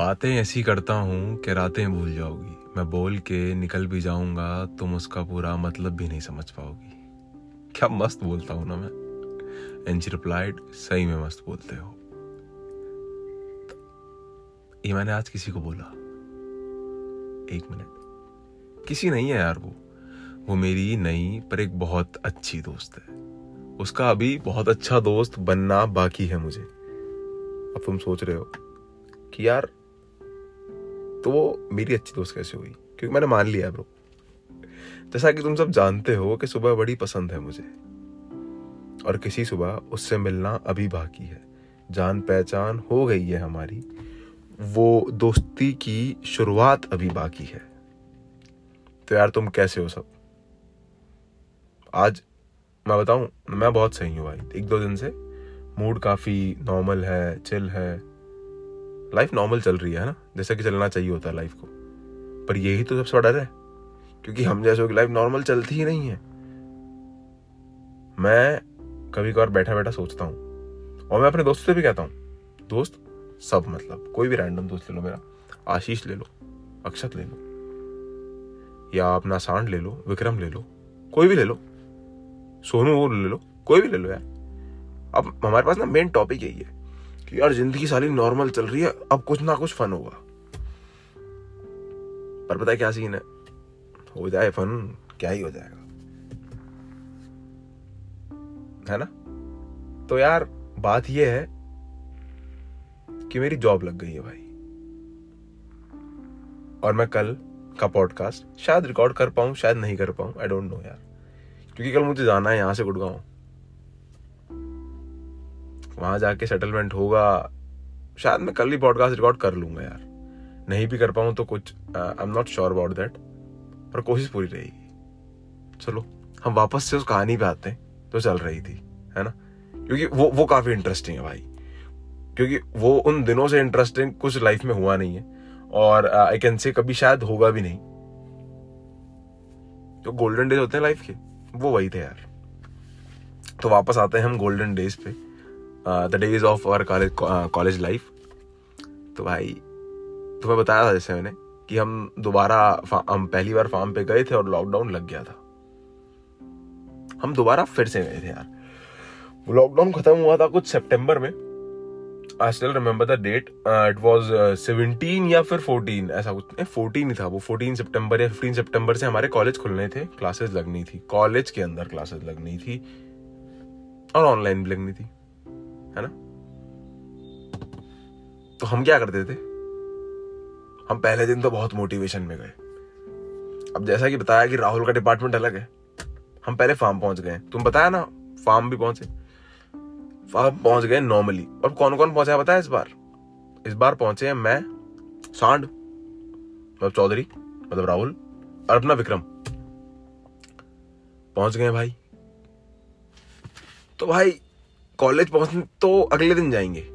बातें ऐसी करता हूँ कि रातें भूल जाओगी। मैं बोल के निकल भी जाऊँगा, तुम उसका पूरा मतलब भी नहीं समझ पाओगी। क्या मस्त बोलता हूँ ना मैं। एंड शी रिप्लाइड सही में मस्त बोलते हो। ये मैंने आज किसी को बोला। एक मिनट। किसी नहीं है यार वो। वो मेरी नई पर एक बहुत अच्छी दोस्त है। उसका अभी बहुत अच्छा दोस्त बनना बाकी है मुझे। अब तुम सोच रहे हो कि यार तो वो मेरी अच्छी दोस्त कैसे हुई? क्योंकि मैंने मान लिया ब्रो जैसा कि तुम सब जानते हो, कि सुबह बड़ी पसंद है मुझे। और किसी सुबह उससे मिलना अभी बाकी है। जान पहचान हो गई है हमारी। वो दोस्ती की शुरुआत अभी बाकी है। तो यार, तुम कैसे हो सब? आज मैं बताऊँ, मैं बहुत सही हूँ भाई। एक दो दिन से मूड काफ़ी नॉर्मल है चिल है। लाइफ नॉर्मल चल रही है ना? जैसा कि चलना चाहिए होता है लाइफ को। पर यही तो सबसे बड़ा डर है। क्योंकि हम जैसे की लाइफ नॉर्मल चलती ही नहीं है। मैं कभी कभार बैठा बैठा सोचता हूँ। और मैं अपने दोस्तों से भी कहता हूँ, दोस्त, सब मतलब कोई भी रैंडम दोस्त ले लो मेरा। आशीष ले लो, अक्षत ले लो। या अपना सांड ले लो, विक्रम ले लो, कोई भी ले लो। सोनू वो ले लो, कोई भी ले लो यार। अब हमारे पास ना मेन टॉपिक यही है। कि यार, ज़िंदगी सारी नॉर्मल चल रही है, अब कुछ ना कुछ फन होगा। पर पता है क्या सीन है? हो जाए फन क्या ही हो जाएगा। है ना? तो यार, बात यह है कि मेरी जॉब लग गई है भाई। और मैं कल का पॉडकास्ट शायद रिकॉर्ड कर पाऊँ, शायद नहीं कर पाऊँ आई डोंट नो यार। क्योंकि कल मुझे जाना है यहाँ से गुड़गांव। वहाँ जाके सेटलमेंट होगा। शायद मैं कल ही पॉडकास्ट रिकॉर्ड कर लूँगा यार। नहीं भी कर पाऊँ तो कुछ I am not sure about that पर कोशिश पूरी रहेगी। चलो, हम वापस से उस कहानी पे आते हैं तो चल रही थी, है ना? क्योंकि वो वो काफ़ी इंटरेस्टिंग है भाई। क्योंकि वो उन दिनों से इंटरेस्टिंग कुछ लाइफ में हुआ नहीं है, और आई कैन से कभी शायद होगा भी नहीं। जो गोल्डन डेज़ होते हैं लाइफ के, वो वही थे यार। तो वापस आते हैं हम गोल्डन डेज़ पे। The days of our college college life तो भाई, तुम्हें बताया था जैसे मैंने कि हम दोबारा हम पहली बार फार्म पे गए थे और लॉकडाउन लग गया था। हम दोबारा फिर से गए थे यार। लॉकडाउन खत्म हुआ था कुछ सितंबर में। I still remember the date it was 17 या फिर 14 ऐसा कुछ। नहीं 14 ही था वो 14 सितंबर या 15 सितंबर से हमारे कॉलेज खुलने थे। क्लासेस लगनी थी। कॉलेज के अंदर क्लासेस लगनी थी। और ऑनलाइन भी लगनी थी। है ना? तो हम क्या करते थे? हम पहले दिन तो बहुत मोटिवेशन में गए। अब जैसा कि बताया कि राहुल का डिपार्टमेंट अलग है, हम पहले फार्म पहुँच गए। तुम बताया ना फार्म भी पहुँचे। फार्म पहुँच गए नॉर्मली और कौन कौन पहुँचा बताया इस बार? इस बार पहुँचे हैं मैं, सांड मतलब चौधरी मतलब राहुल, और अपना विक्रम। पहुँच गए भाई। तो भाई कॉलेज पहुँचने तो अगले दिन जाएँगे।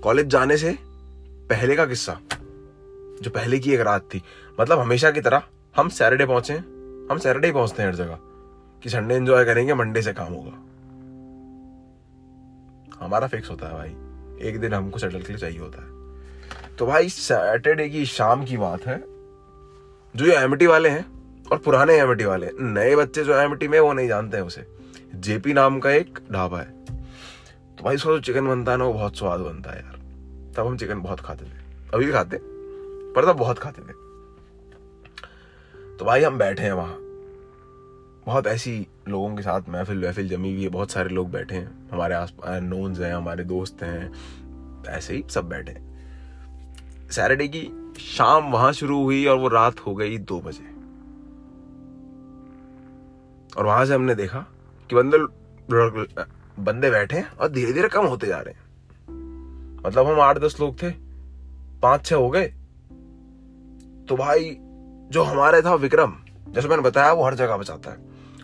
कॉलेज जाने से पहले का किस्सा, जो पहले की एक रात थी। मतलब हमेशा की तरह हम सैटरडे पहुँचे हम सैटरडे ही पहुँचते हैं हर जगह। कि संडे एंजॉय करेंगे, मंडे से काम होगा। हमारा फिक्स होता है भाई। एक दिन हमको सेटल के लिए चाहिए होता है। तो भाई, सैटरडे की शाम की बात है। जो ये एमिटी वाले हैं, और पुराने एमिटी वाले, नए बच्चे जो एमिटी में, वो नहीं जानते हैं उसे। जेपी नाम का एक ढाबा है। तो भाई, उसका जो चिकन बनता है ना, वो बहुत स्वाद बनता है यार। तब हम चिकन बहुत खाते थे। अभी भी खाते? पर तब बहुत खाते थे। तो भाई, हम बैठे हैं वहाँ। बहुत ऐसी लोगों के साथ महफिल वहफिल जमी हुई है। बहुत सारे लोग बैठे हैं। हमारे आस नोन्स हैं, हमारे दोस्त हैं। ऐसे ही सब बैठे हैं। सैटरडे की शाम वहाँ शुरू हुई और वो रात हो गई दो बजे। और वहाँ से हमने देखा कि बंदे बंदे बैठे हैं और धीरे धीरे कम होते जा रहे हैं। मतलब हम आठ दस लोग थे पाँच छह हो गए। तो भाई, जो हमारे था विक्रम, जैसे मैंने बताया, वो हर जगह बचाता है।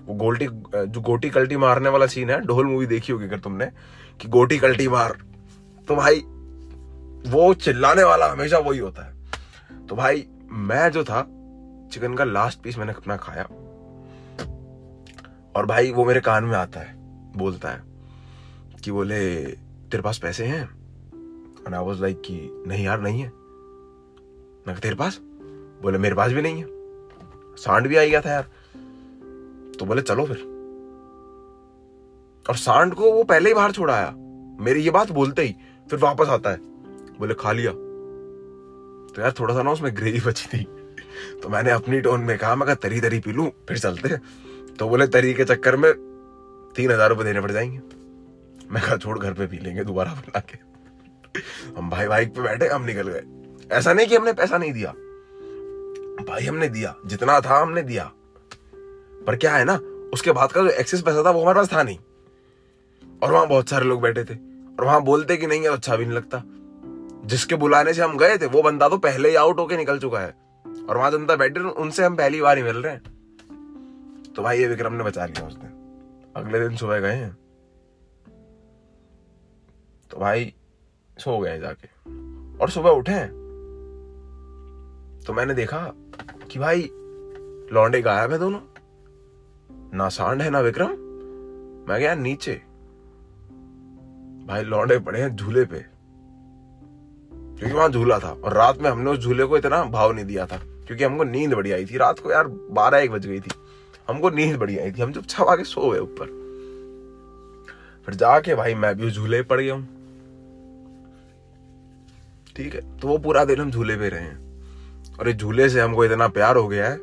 वो गोल्टी, जो गोटी कल्टी मारने वाला सीन है, ढोल मूवी देखी होगी अगर तुमने, कि गोटी कल्टी मार। तो भाई, वो चिल्लाने वाला हमेशा वही होता है। तो भाई, मैं जो था, चिकन का लास्ट पीस मैंने अपना खाया। और भाई, वो मेरे कान में आता है, बोलता है। कि बोले, तेरे पास पैसे हैं? एंड आई वाज लाइक कि, नहीं यार, नहीं है। मैं तेरे पास? बोले, मेरे पास भी नहीं है। सांड भी आ गया था यार। तो बोले, चलो फिर। और सांड को वो पहले ही बाहर छोड़ा आया। मेरी ये बात बोलते ही फिर वापस आता है। बोले, खा लिया। तो यार थोड़ा सा ना उसमें ग्रेवी बची थी। तो मैंने अपनी टोन में कहा, मैं तरी तरी पी लू, फिर चलते तो बोले, तरी के चक्कर में तीन हज़ार रुपए देने पड़ जाएँगे। मैं कहा, छोड़, घर पे पी लेंगे दोबारा बना के। हम भाई बाइक पे बैठे, हम निकल गए। ऐसा नहीं कि हमने पैसा नहीं दिया। भाई हमने दिया, जितना था हमने दिया। पर क्या है ना, उसके बाद का जो एक्सेस पैसा था, वो हमारे पास था नहीं। और वहाँ बहुत सारे लोग बैठे थे। और वहाँ बोलते कि नहीं है अच्छा भी नहीं लगता। जिसके बुलाने से हम गए थे, वो बंदा तो पहले ही आउट होके निकल चुका है। और वहाँ जनता बैठे, उनसे हम पहली बार ही मिल रहे हैं। तो भाई ये विक्रम ने बचा लिया उस दिन अगले दिन सुबह गए हैं। तो भाई, सो गए जाके। और सुबह उठे तो मैंने देखा कि भाई, लौंडे गायब है दोनों। ना सांड है, ना विक्रम। मैं गया नीचे। भाई, लौंडे पड़े हैं झूले पे। क्योंकि वहाँ झूला था। और रात में हमने उस झूले को इतना भाव नहीं दिया था। क्योंकि हमको नींद बड़ी आई थी। रात को यार बारह एक बज गई थी। हमको नींद बड़ी आई थी। हम जब चुपचाप आके सो गए ऊपर। फिर जाके भाई, मैं भी उस झूले पड़ गया हूँ। ठीक है? तो वो पूरा दिन हम झूले पे रहे हैं। और इस झूले से हमको इतना प्यार हो गया है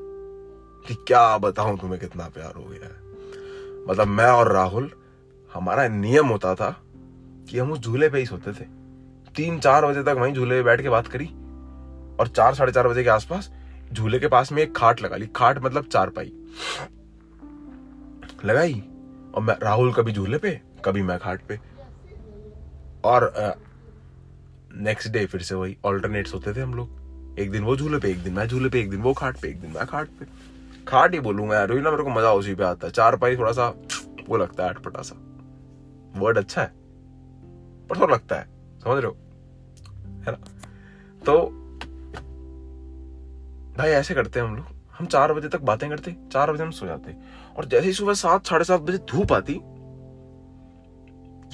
कि क्या बताऊँ तुम्हें कितना प्यार हो गया है। मतलब मैं और राहुल, हमारा नियम होता था कि हम उस झूले पे ही सोते थे। तीन चार बजे तक वहीं झूले पे बैठ के बात करी और चार साढ़े चार बजे के आसपास झूले के पास में एक खाट लगा ली। खाट मतलब चार पाई लगाई और मैं, राहुल कभी झूले पे, कभी मैं खाट पे। और नेक्स्ट डे फिर से वही ऑल्टरनेट्स होते थे हम लोग। एक दिन वो झूले पे, एक दिन मैं झूले पे, एक दिन वो खाट पे, एक दिन मैं खाट पे। खाट ही बोलूँगा, यार ना मेरे को मज़ा उसी पे आता है। चार पाई थोड़ा सा वो लगता है अटपटा सा वर्ड अच्छा है। पर थोड़ा लगता है। समझ रहे हो? है ना? तो भाई, ऐसे करते हैं हम लोग। हम चार बजे तक बातें करते, चार बजे हम सो जाते। और जैसे ही सुबह सात, साढ़े सात बजे धूप आती,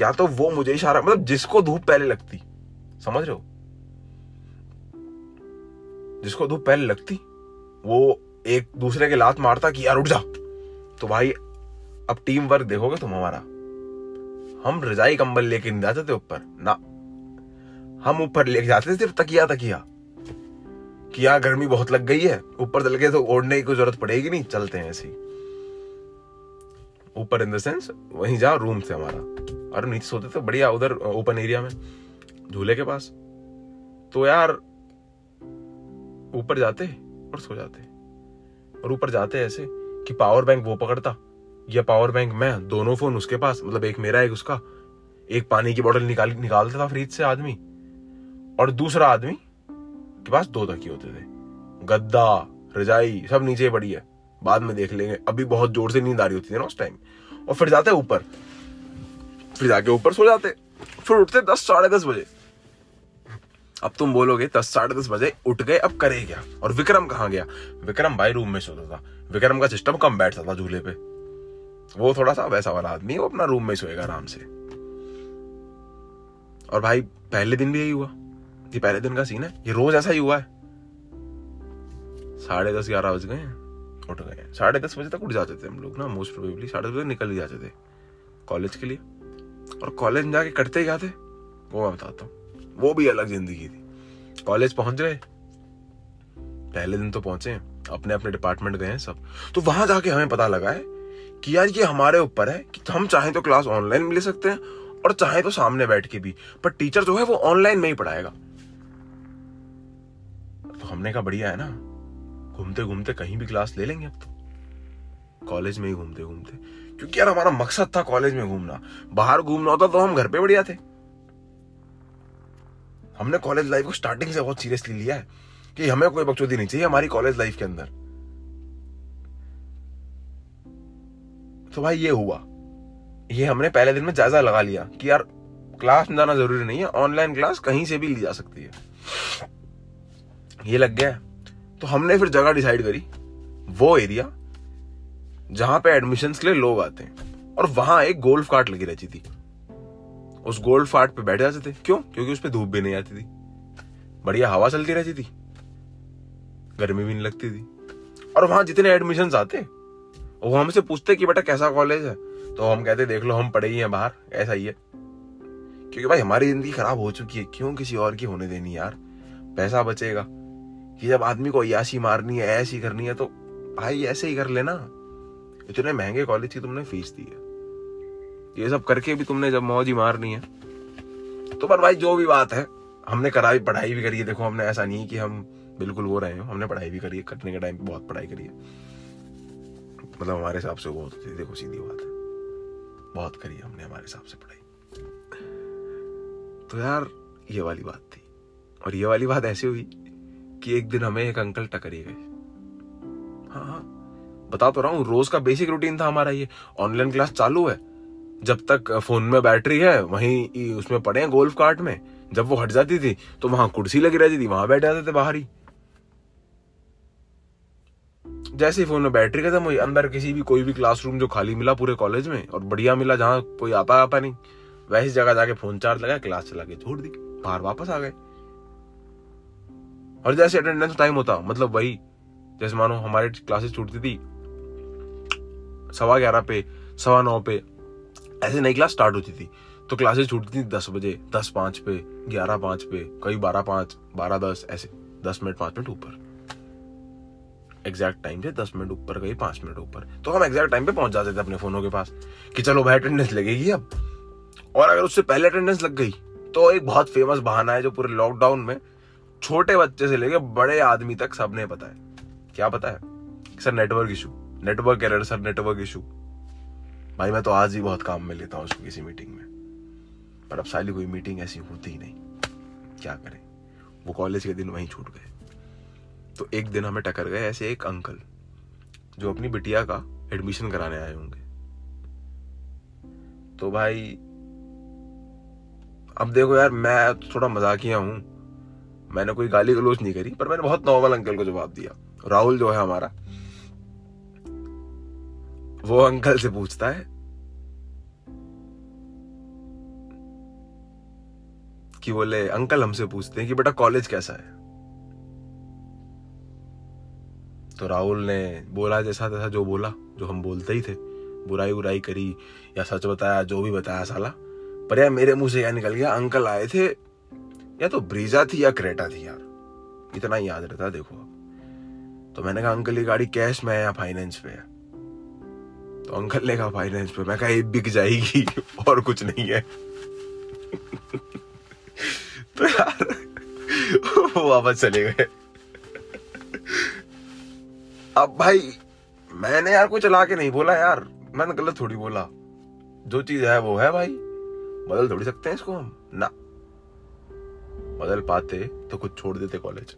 या तो वो मुझे इशारा मतलब जिसको धूप पहले लगती समझ रहे हो? जिसको धूप पहले लगती, वो एक दूसरे के लात मारता कि यार उठ जा। तो भाई, अब टीम वर्क देखोगे तुम हमारा। हम रजाई कंबल लेके नहीं जाते थे ऊपर, ना। हम ऊपर लेके जाते थे सिर्फ़ तकिया तकिया। कि यहाँ गर्मी बहुत लग गई है, ऊपर चल के तो ओढ़ने की ज़रूरत पड़ेगी नहीं, चलते हैं ऐसे ऊपर इन द सेंस वहीं जा रूम से हमारा। और नीचे सोते थे, बढ़िया, उधर ओपन एरिया में। झूले के पास? तो यार, ऊपर जाते और सो जाते। और ऊपर जाते ऐसे कि पावर बैंक वो पकड़ता, या पावर बैंक मैं, दोनों फ़ोन उसके पास मतलब एक मेरा, एक उसका। एक पानी की बोतल निकाल, निकालता था फ्रिज से आदमी, और दूसरा आदमी के पास दो तकिए होते थे। गद्दा, रजाई, सब नीचे पड़ी है। बाद में देख लेंगे। अभी बहुत ज़ोर से नींद आ रही होती थी ना उस टाइम और फिर जाते ऊपर। फिर जाके ऊपर सो जाते। फिर उठते दस, साढ़े दस बजे। अब तुम बोलोगे, दस साढ़े दस बजे उठ गए, अब करे क्या? और विक्रम कहाँ गया? विक्रम भाई रूम में सोता था। विक्रम का सिस्टम कम बैठता था झूले पे। वो थोड़ा सा वैसा वाला आदमी, वो अपना रूम में सोएगा आराम से। और भाई, पहले दिन भी यही हुआ। ये पहले दिन का सीन है। ये रोज ऐसा ही हुआ है। साढ़े दस, ग्यारह बज गए उठ गए साढ़े दस बजे तक उठ जाते थे हम लोग ना मोस्ट प्रोबेबली साढ़े बजे निकल ही जाते थे। कॉलेज के लिए। और कॉलेज में जाके करते क्या थे? वो मैं बताता हूँ। वो भी अलग ज़िंदगी थी। कॉलेज पहुँच गए। पहले दिन तो पहुँचे अपने अपने डिपार्टमेंट गए सब। तो वहाँ जाके हमें पता लगा है कि यार ये हमारे ऊपर है कि हम चाहें तो क्लास ऑनलाइन ले सकते हैं और चाहे तो सामने बैठ के भी। पर टीचर जो है वो ऑनलाइन में ही पढ़ाएगा। तो हमने कहा, बढ़िया है ना। घूमते घूमते कहीं भी क्लास ले लेंगे अब तो। कॉलेज में ही घूमते घूमते क्योंकि यार हमारा मकसद था कॉलेज में घूमना। बाहर घूमना होता तो हम घर पे बढ़िया थे। हमने कॉलेज लाइफ को स्टार्टिंग से बहुत सीरियसली लिया है कि हमें कोई बकचोदी नहीं चाहिए हमारी कॉलेज लाइफ के अंदर। तो भाई ये हुआ। ये हमने पहले दिन में जायजा लगा लिया कि यार क्लास में जाना ज़रूरी नहीं है ऑनलाइन क्लास कहीं से भी ली जा सकती है। ये लग गया। तो हमने फिर जगह डिसाइड करी, वो एरिया जहाँ पे एडमिशन के लिए लोग आते हैं और वहाँ एक गोल्फ कार्ट लगी रहती थी। उस गोल्फ कार्ट पे बैठ जाते थे। क्यों? क्योंकि उस पर धूप भी नहीं आती थी। बढ़िया हवा चलती रहती थी। गर्मी भी नहीं लगती थी। और वहाँ जितने एडमिशन आते, वो हमसे पूछते कि, बेटा, कैसा कॉलेज है? तो हम कहते, देख लो, हम पढ़े ही हैं बाहर। ऐसा ही है। क्योंकि भाई, हमारी ज़िंदगी खराब हो चुकी है। क्यों किसी और की होने देनी यार? पैसा बचेगा। कि जब आदमी को अयासी मारनी है, ऐसी करनी है तो भाई, ऐसे ही कर लेना। इतने महँगे कॉलेज की तुमने फ़ीस दी है। ये सब करके भी तुमने जब मौज ही मारनी है। तो पर भाई जो भी बात है, हमने करा भी पढ़ाई भी करी है। देखो, हमने ऐसा नहीं कि हम बिल्कुल वो रहे हो। हमने पढ़ाई भी करी है, कटने के टाइम पे बहुत पढ़ाई करी है। मतलब हमारे हिसाब से बहुत होती देखो, सीधी बात है। बहुत करी है हमने हमारे हिसाब से पढ़ाई। तो यार, ये वाली बात थी। और ये वाली बात ऐसी हुई कि एक दिन हमें एक अंकल टकर ही गए। हाँ हाँ। बता तो रहा हूँ, रोज का बेसिक रूटीन था हमारा ये। ऑनलाइन क्लास चालू है। जब तक फ़ोन में बैटरी है, वहीं उसमें पड़े हैं गोल्फ कार्ट में। जब वो हट जाती थी तो वहाँ कुर्सी लगी रहती थी, वहाँ बैठ जाते थे बाहर ही। जैसे ही फ़ोन में बैटरी खत्म हुई, अंदर किसी भी, कोई भी क्लासरूम जो खाली मिला पूरे कॉलेज में, और बढ़िया मिला जहाँ कोई आता आता नहीं, वैसी जगह जाके फ़ोन चार्ज लगा क्लास चला के छोड़ दी, बाहर वापस आ गए। और जैसे अटेंडेंस टाइम होता मतलब वही, जैसे मानो हमारी क्लासेस छूटती थी, सवा ग्यारह पे, सवा नौ पे ऐसे नई क्लास स्टार्ट होती थी तो क्लासेस छूटती थी दस बजे, दस पाँच पे, ग्यारह पाँच पे कभी बारह पाँच, बारह दस, ऐसे दस मिनट, पाँच मिनट ऊपर। एग्जैक्ट टाइम से दस मिनट ऊपर गई पाँच मिनट ऊपर। तो हम एग्जैक्ट टाइम पे पहुँच जाते थे अपने फोनों के पास, कि चलो भाई अटेंडेंस लगेगी अब। और अगर उससे पहले अटेंडेंस लग गई तो एक बहुत फ़ेमस बहाना है जो पूरे लॉकडाउन में छोटे बच्चे से लेके बड़े आदमी तक सबने पता है क्या पता है? Sir network issue network error sir network issue भाई, मैं तो आज ही बहुत काम में लेता हूँ उसको किसी मीटिंग में। पर अब साली कोई मीटिंग ऐसी होती ही नहीं। क्या करें? वो कॉलेज के दिन वहीं छूट गए। तो एक दिन हमें टकर गए ऐसे एक अंकल जो अपनी बिटिया का एडमिशन कराने आए होंगे। तो भाई, अब देखो यार, मैं थोड़ा मजाकिया हूँ। मैंने कोई गाली गलोच नहीं करी, पर मैंने बहुत नॉर्मल अंकल को जवाब दिया। राहुल जो है हमारा वो अंकल से पूछता है, कि बोले, अंकल हमसे पूछते हैं कि बेटा कॉलेज कैसा है? तो राहुल ने बोला जैसा तैसा जो बोला, जो हम बोलते ही थे, बुराई उराई करी या सच बताया, जो भी बताया साला। पर यार मेरे मुँह से क्या निकल गया, अंकल आए थे, या तो ब्रीजा थी या क्रेटा थी यार। इतना याद रहता देखो तो मैंने कहा, अंकल, ये गाड़ी कैश में है या फाइनेंस पे है? तो अंकल लेगा फाइनेंस पे। मैं कहा, ये बिक जाएगी, और कुछ नहीं है। तो यार वापस चले गए। अब भाई, मैंने यार कुछ चला के नहीं बोला यार। मैंने गलत थोड़ी बोला। जो चीज़ है, वो है भाई। बदल थोड़ी सकते हैं इसको हम? ना। बदल पाते तो कुछ छोड़ देते कॉलेज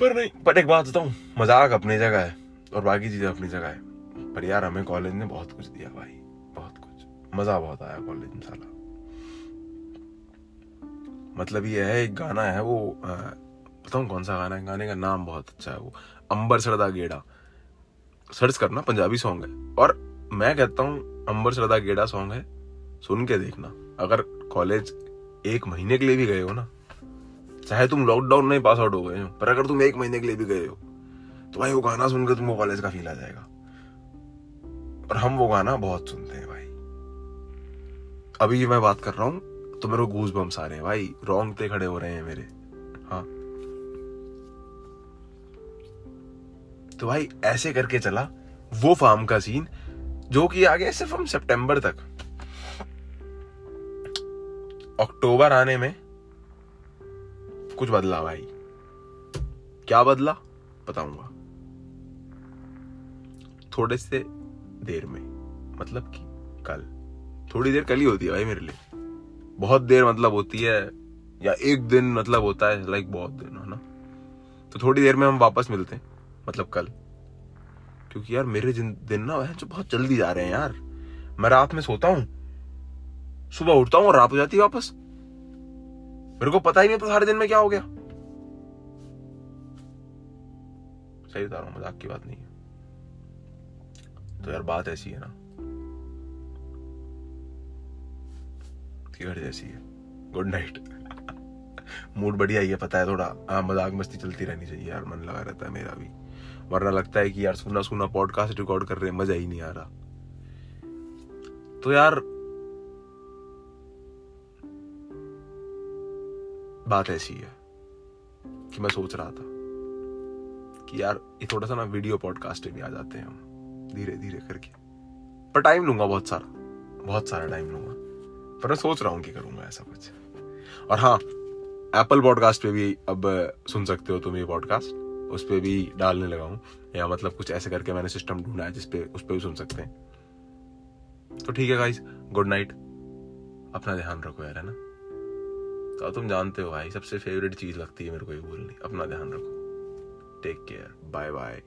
पर नहीं पर एक बात बताऊँ। मज़ाक अपनी जगह है, और बाकी चीज़ें अपनी जगह है। पर यार हमें कॉलेज ने बहुत कुछ दिया भाई, बहुत कुछ। मज़ा बहुत आया कॉलेज में साला। मतलब ये है, एक गाना है वो बताऊँ कौन सा गाना है, गाने का नाम बहुत अच्छा है वो, अंबर सरदा गेड़ा। सर्च करना, पंजाबी सॉन्ग है। और मैं कहता हूँ, अंबर सरदा गेड़ा सॉन्ग है, सुन के देखना। अगर कॉलेज एक महीने के लिए भी गए हो ना, चाहे तुम लॉकडाउन में पास आउट हो गए हो, पर अगर तुम एक महीने के लिए भी गए हो तो भाई वो गाना सुनकर तुमको कॉलेज का फील आ जाएगा। और हम वो गाना बहुत सुनते हैं भाई। अभी मैं बात कर रहा हूँ तो मेरे को घूस बम्स आ रहे हैं भाई। रोंगते खड़े हो रहे हैं मेरे। हाँ। तो भाई, ऐसे करके चला वो फार्म का सीन, जो कि आ गया सिर्फ़ हम सितंबर तक। अक्टूबर आने में कुछ बदला भाई। क्या बदला? बताऊँगा। थोड़े से देर में। मतलब कि कल। थोड़ी देर कल ही होती है भाई मेरे लिए। बहुत देर मतलब होती है, या एक दिन मतलब होता है लाइक बहुत दिन, है ना? तो थोड़ी देर में हम वापस मिलते हैं मतलब कल। क्योंकि यार मेरे दिन ना है, जो बहुत जल्दी जा रहे हैं यार। मैं रात में सोता हूँ। सुबह उठता हूँ और रात हो जाती है वापस। मेरे को पता ही नहीं तो सारे दिन में क्या हो गया। सही बता रहा हूँ, मज़ाक की बात नहीं है। तो यार बात ऐसी है ना। घर जैसी है। गुड नाइट मूड बढ़िया ही है, पता है थोड़ा। हाँ मज़ाक मस्ती चलती रहनी चाहिए यार, मन लगा रहता है मेरा भी। वरना लगता है कि यार सुना सुना पॉडकास्ट रिकॉर्ड कर रहे हैं, मज़ा ही नहीं आ रहा। तो यार, बात ऐसी है कि मैं सोच रहा था कि यार ये थोड़ा सा ना वीडियो पॉडकास्ट भी आ जाते हैं हम। धीरे धीरे करके। पर टाइम लूँगा बहुत सारा। बहुत सारा टाइम लूँगा। पर मैं सोच रहा हूँ कि करूँगा ऐसा कुछ। और हाँ एप्पल पॉडकास्ट पे भी अब सुन सकते हो तुम ये पॉडकास्ट उस पर भी डालने लगा हूँ। या मतलब कुछ ऐसे करके मैंने सिस्टम ढूंढा है जिसपे उस पर भी सुन सकते हैं। तो ठीक है गाइस गुड नाइट अपना ध्यान रखो यार, है ना? तो तुम जानते हो भाई, सबसे फेवरेट चीज़ लगती है मेरे को ये बोलनी। अपना ध्यान रखो। Take care bye bye